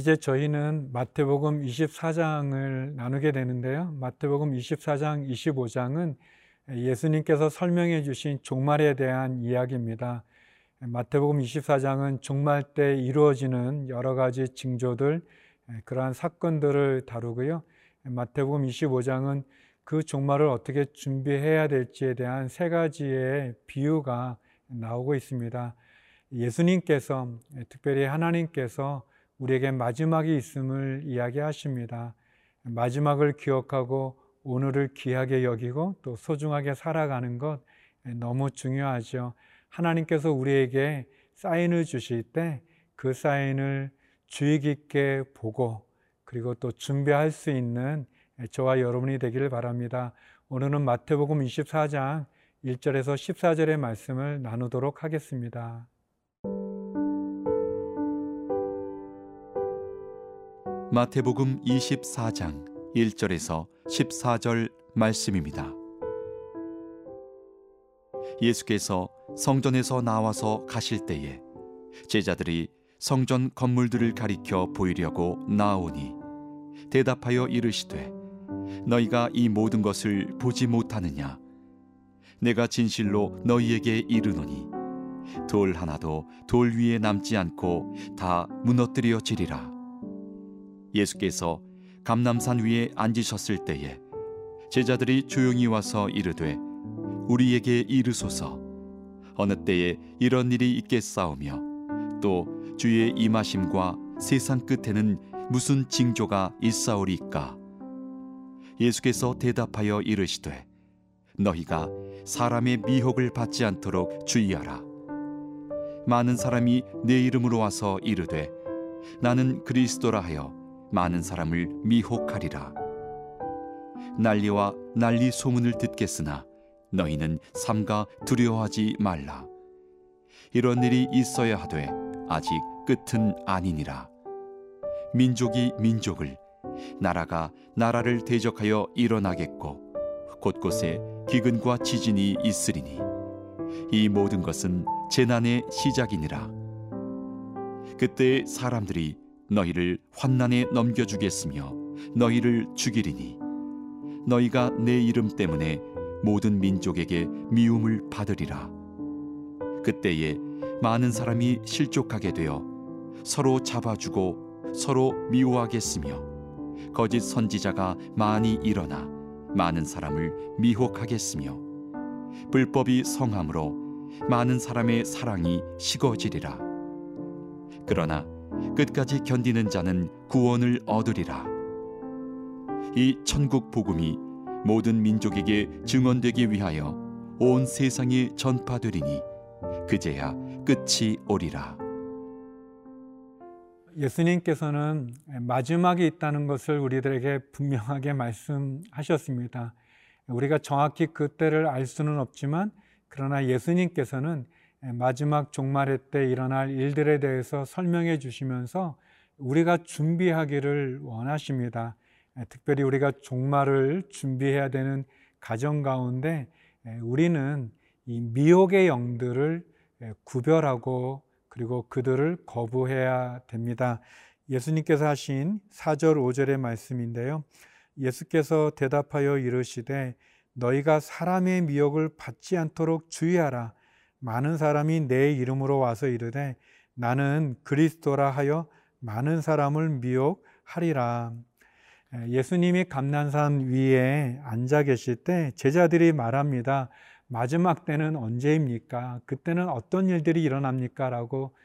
이제 저희는 마태복음 24장을 나누게 되는데요. 마태복음 24장, 25장은 예수님께서 설명해 주신 종말에 대한 이야기입니다. 마태복음 24장은 종말 때 이루어지는 여러 가지 징조들, 그러한 사건들을 다루고요. 마태복음 25장은 그 종말을 어떻게 준비해야 될지에 대한 세 가지의 비유가 나오고 있습니다. 예수님께서, 특별히 하나님께서 우리에게 마지막이 있음을 이야기하십니다. 마지막을 기억하고 오늘을 귀하게 여기고 또 소중하게 살아가는 것 너무 중요하죠. 하나님께서 우리에게 사인을 주실 때 그 사인을 주의 깊게 보고 그리고 또 준비할 수 있는 저와 여러분이 되기를 바랍니다. 오늘은 마태복음 24장 1절에서 14절의 말씀을 나누도록 하겠습니다. 마태복음 24장 1절에서 14절 말씀입니다. 예수께서 성전에서 나와서 가실 때에 제자들이 성전 건물들을 가리켜 보이려고 나오니 대답하여 이르시되 너희가 이 모든 것을 보지 못하느냐 내가 진실로 너희에게 이르노니 돌 하나도 돌 위에 남지 않고 다 무너뜨려지리라 예수께서 감남산 위에 앉으셨을 때에 제자들이 조용히 와서 이르되 우리에게 이르소서. 어느 때에 이런 일이 있겠사오며 또 주의 임하심과 세상 끝에는 무슨 징조가 있사오리까? 예수께서 대답하여 이르시되 너희가 사람의 미혹을 받지 않도록 주의하라. 많은 사람이 내 이름으로 와서 이르되 나는 그리스도라 하여 많은 사람을 미혹하리라. 난리와 난리 소문을 듣겠으나 너희는 삼가 두려워하지 말라. 이런 일이 있어야 하되 아직 끝은 아니니라. 민족이 민족을 나라가 나라를 대적하여 일어나겠고 곳곳에 기근과 지진이 있으리니 이 모든 것은 재난의 시작이니라. 그때 사람들이 너희를 환난에 넘겨주겠으며 너희를 죽이리니. 너희가 내 이름 때문에 모든 민족에게 미움을 받으리라. 그때에 많은 사람이 실족하게 되어 서로 잡아주고 서로 미워하겠으며 거짓 선지자가 많이 일어나 많은 사람을 미혹하겠으며 불법이 성함으로 많은 사람의 사랑이 식어지리라. 그러나 끝까지 견디는 자는 구원을 얻으리라. 이 천국 복음이 모든 민족에게 증언되기 위하여 온 세상에 전파되리니 그제야 끝이 오리라. 예수님께서는 마지막이 있다는 것을 우리들에게 분명하게 말씀하셨습니다. 우리가 정확히 그때를 알 수는 없지만 그러나 예수님께서는 마지막 종말의 때 일어날 일들에 대해서 설명해 주시면서 우리가 준비하기를 원하십니다. 특별히 우리가 종말을 준비해야 되는 가정 가운데 우리는 이 미혹의 영들을 구별하고 그리고 그들을 거부해야 됩니다. 예수님께서 하신 4절 5절의 말씀인데요. 예수께서 대답하여 이르시되 너희가 사람의 미혹을 받지 않도록 주의하라. 많은 사람이 내 이름으로 와서 이르되 나는 그리스도라 하여 많은 사람을 미혹하리라. 예수님이 감난산 위에 앉아 계실 때 제자들이 말합니다. 마지막 때는 언제입니까? 그때는 어떤 일들이 일어납니까? 라고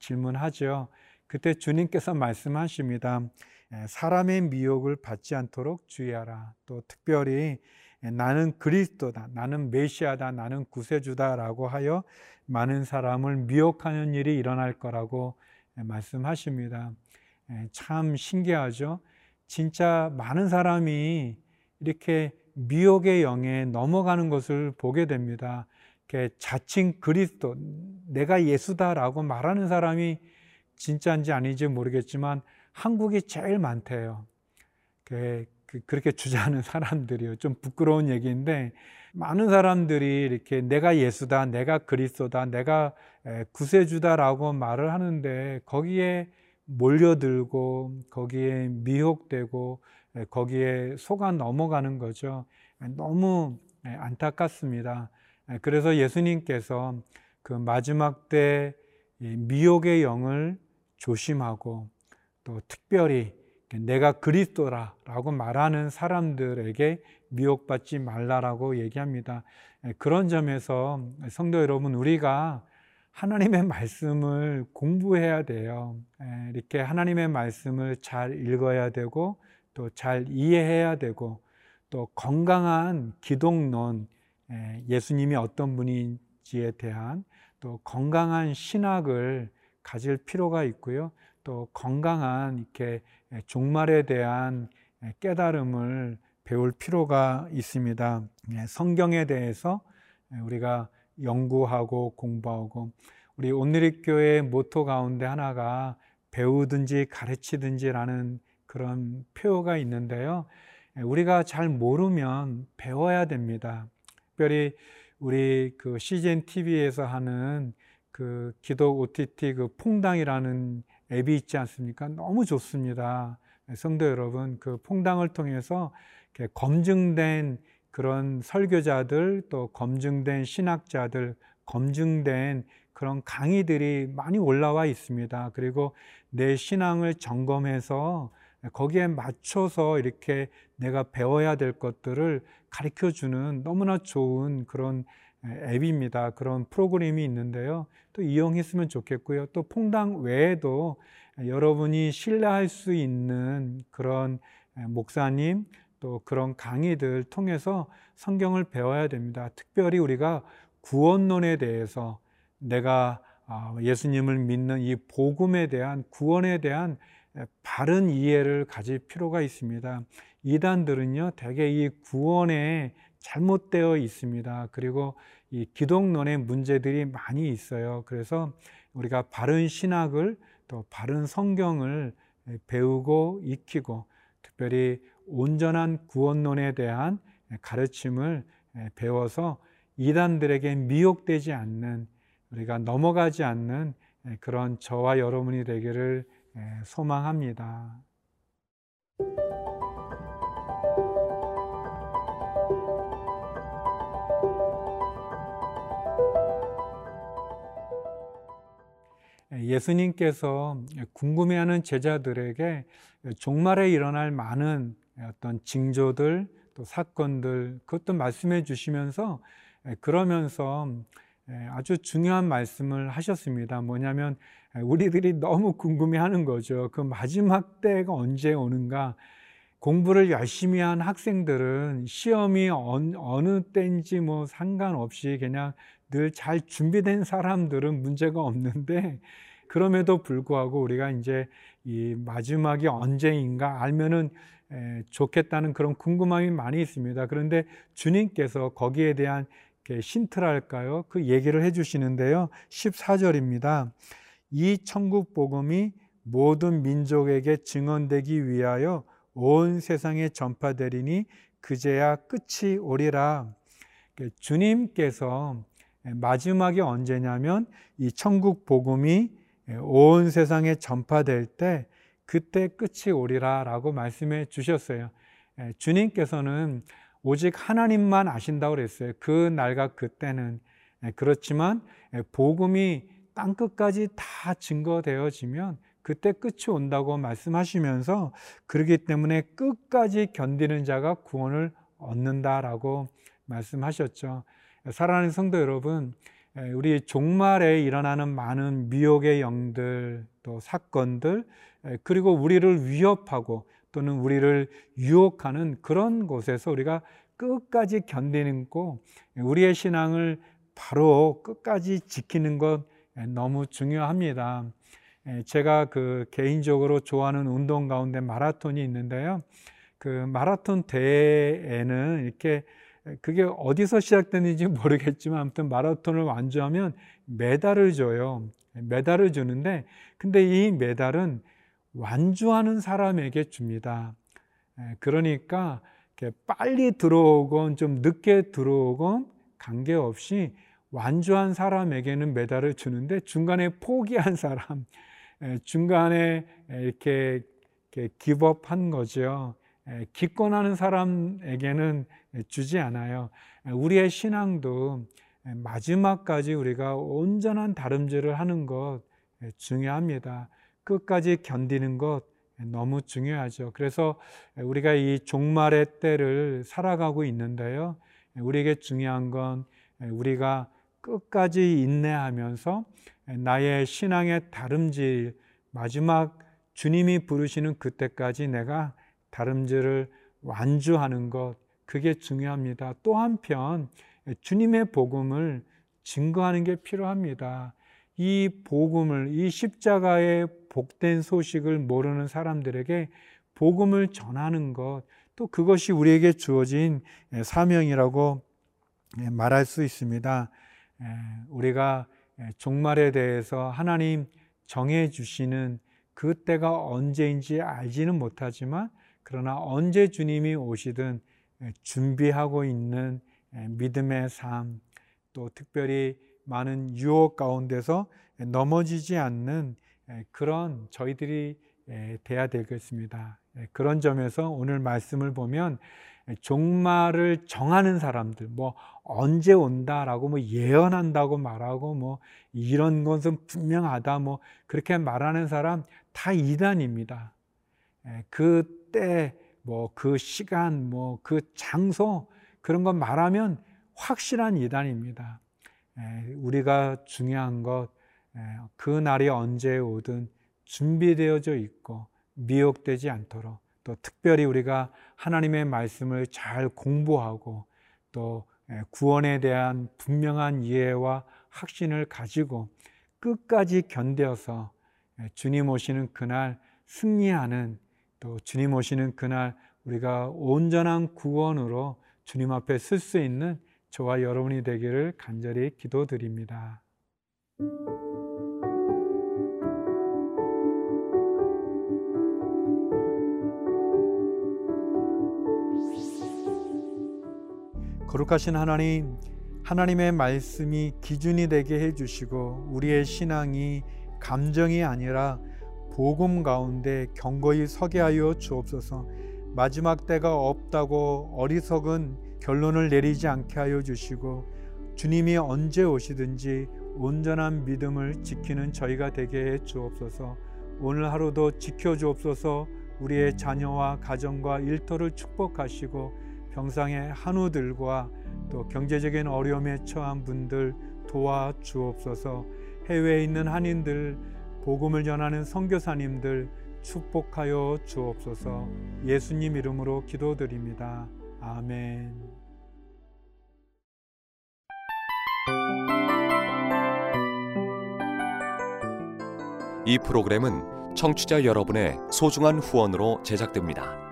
질문하죠. 그때 주님께서 말씀하십니다. 사람의 미혹을 받지 않도록 주의하라. 또 특별히 예, 나는 그리스도다, 나는 메시아다, 나는 구세주다라고 하여 많은 사람을 미혹하는 일이 일어날 거라고 예, 말씀하십니다. 예, 참 신기하죠? 진짜 많은 사람이 이렇게 미혹의 영에 넘어가는 것을 보게 됩니다. 자칭 그리스도, 내가 예수다라고 말하는 사람이 진짜인지 아닌지 모르겠지만 한국이 제일 많대요. 그, 그렇게 주장하는 사람들이요. 좀 부끄러운 얘기인데 많은 사람들이 이렇게 내가 예수다, 내가 그리스도다, 내가 구세주다라고 말을 하는데 거기에 몰려들고 거기에 미혹되고 거기에 속아 넘어가는 거죠. 너무 안타깝습니다. 그래서 예수님께서 그 마지막 때 미혹의 영을 조심하고 또 특별히 내가 그리스도라라고 말하는 사람들에게 미혹받지 말라라고 얘기합니다. 그런 점에서 성도 여러분 우리가 하나님의 말씀을 공부해야 돼요. 이렇게 하나님의 말씀을 잘 읽어야 되고 또 잘 이해해야 되고 또 건강한 기독론 예수님이 어떤 분인지에 대한 또 건강한 신학을 가질 필요가 있고요. 또 건강한 이렇게 종말에 대한 깨달음을 배울 필요가 있습니다. 성경에 대해서 우리가 연구하고 공부하고 우리 오늘의 모토 가운데 하나가 배우든지 가르치든지라는 그런 표어가 있는데요. 우리가 잘 모르면 배워야 됩니다. 특별히 우리 그 CGN TV에서 하는 그 기독 OTT 그 퐁당이라는 앱이 있지 않습니까? 너무 좋습니다. 성도 여러분, 그 퐁당을 통해서 검증된 그런 설교자들 또 검증된 신학자들 검증된 그런 강의들이 많이 올라와 있습니다. 그리고 내 신앙을 점검해서 거기에 맞춰서 이렇게 내가 배워야 될 것들을 가르쳐 주는 너무나 좋은 그런 앱입니다. 그런 프로그램이 있는데요. 또 이용했으면 좋겠고요. 또 퐁당 외에도 여러분이 신뢰할 수 있는 그런 목사님 또 그런 강의들 통해서 성경을 배워야 됩니다. 특별히 우리가 구원론에 대해서 내가 아, 예수님을 믿는 이 복음에 대한 구원에 대한 바른 이해를 가질 필요가 있습니다. 이단들은요, 대개 이 구원에 잘못되어 있습니다. 그리고 이 기독론의 문제들이 많이 있어요. 그래서 우리가 바른 신학을 또 바른 성경을 배우고 익히고 특별히 온전한 구원론에 대한 가르침을 배워서 이단들에게 미혹되지 않는 우리가 넘어가지 않는 그런 저와 여러분이 되기를 소망합니다. 예수님께서 궁금해하는 제자들에게 종말에 일어날 많은 어떤 징조들 또 사건들 그것도 말씀해 주시면서 그러면서 아주 중요한 말씀을 하셨습니다. 뭐냐면 우리들이 너무 궁금해 하는 거죠. 그 마지막 때가 언제 오는가? 공부를 열심히 한 학생들은 시험이 어느 때인지 뭐 상관없이 그냥 늘 잘 준비된 사람들은 문제가 없는데 그럼에도 불구하고 우리가 이제 이 마지막이 언제인가 알면은 좋겠다는 그런 궁금함이 많이 있습니다. 그런데 주님께서 거기에 대한 힌트랄까요? 그 얘기를 해 주시는데요. 14절입니다. 이 천국 복음이 모든 민족에게 증언되기 위하여 온 세상에 전파되리니 그제야 끝이 오리라. 주님께서 마지막이 언제냐면 이 천국 복음이 온 세상에 전파될 때 그때 끝이 오리라 라고 말씀해 주셨어요. 주님께서는 오직 하나님만 아신다고 그랬어요. 그 날과 그때는 그렇지만 복음이 땅 끝까지 다 증거되어지면 그때 끝이 온다고 말씀하시면서 그러기 때문에 끝까지 견디는 자가 구원을 얻는다라고 말씀하셨죠. 사랑하는 성도 여러분, 우리 종말에 일어나는 많은 미혹의 영들, 또 사건들, 그리고 우리를 위협하고 또는 우리를 유혹하는 그런 곳에서 우리가 끝까지 견디는 거, 우리의 신앙을 바로 끝까지 지키는 것 너무 중요합니다. 제가 그 개인적으로 좋아하는 운동 가운데 마라톤이 있는데요. 그 마라톤 대회에는 이렇게 그게 어디서 시작됐는지 모르겠지만 아무튼 마라톤을 완주하면 메달을 줘요. 메달을 주는데 근데 이 메달은 완주하는 사람에게 줍니다. 그러니까 빨리 들어오건 좀 늦게 들어오건 관계없이 완주한 사람에게는 메달을 주는데 중간에 포기한 사람 중간에 이렇게, 이렇게 기법한 거죠. 기권하는 사람에게는 주지 않아요. 우리의 신앙도 마지막까지 우리가 온전한 다름질을 하는 것 중요합니다. 끝까지 견디는 것 너무 중요하죠. 그래서 우리가 이 종말의 때를 살아가고 있는데요. 우리에게 중요한 건 우리가 끝까지 인내하면서 나의 신앙의 다름질 마지막 주님이 부르시는 그때까지 내가 다름질을 완주하는 것 그게 중요합니다. 또 한편 주님의 복음을 증거하는 게 필요합니다. 이 복음을 이 십자가의 복된 소식을 모르는 사람들에게 복음을 전하는 것 또 그것이 우리에게 주어진 사명이라고 말할 수 있습니다. 우리가 종말에 대해서 하나님 정해 주시는 그때가 언제인지 알지는 못하지만 그러나 언제 주님이 오시든 준비하고 있는 믿음의 삶, 또 특별히 많은 유혹 가운데서 넘어지지 않는 그런 저희들이 돼야 되겠습니다. 그런 점에서 오늘 말씀을 보면 종말을 정하는 사람들, 뭐 언제 온다라고 뭐 예언한다고 말하고 뭐 이런 것은 분명하다 뭐 그렇게 말하는 사람 다 이단입니다. 그때 뭐 그 시간 뭐 그 장소 그런 것 말하면 확실한 이단입니다. 우리가 중요한 것, 그 날이 언제 오든 준비되어져 있고 미혹되지 않도록 또 특별히 우리가 하나님의 말씀을 잘 공부하고 또 구원에 대한 분명한 이해와 확신을 가지고 끝까지 견뎌서 주님 오시는 그날 승리하는 또 주님 오시는 그날 우리가 온전한 구원으로 주님 앞에 쓸 수 있는 저와 여러분이 되기를 간절히 기도드립니다. 거룩하신 하나님, 하나님의 말씀이 기준이 되게 해주시고 우리의 신앙이 감정이 아니라 복음 가운데 경고히 서게 하여 주옵소서. 마지막 때가 없다고 어리석은 결론을 내리지 않게 하여 주시고 주님이 언제 오시든지 온전한 믿음을 지키는 저희가 되게 해 주옵소서. 오늘 하루도 지켜 주옵소서. 우리의 자녀와 가정과 일터를 축복하시고 병상의 한우들과 또 경제적인 어려움에 처한 분들 도와 주옵소서. 해외에 있는 한인들 복음을 전하는 선교사님들 축복하여 주옵소서. 예수님 이름으로 기도드립니다. 아멘. 이 프로그램은 청취자 여러분의 소중한 후원으로 제작됩니다.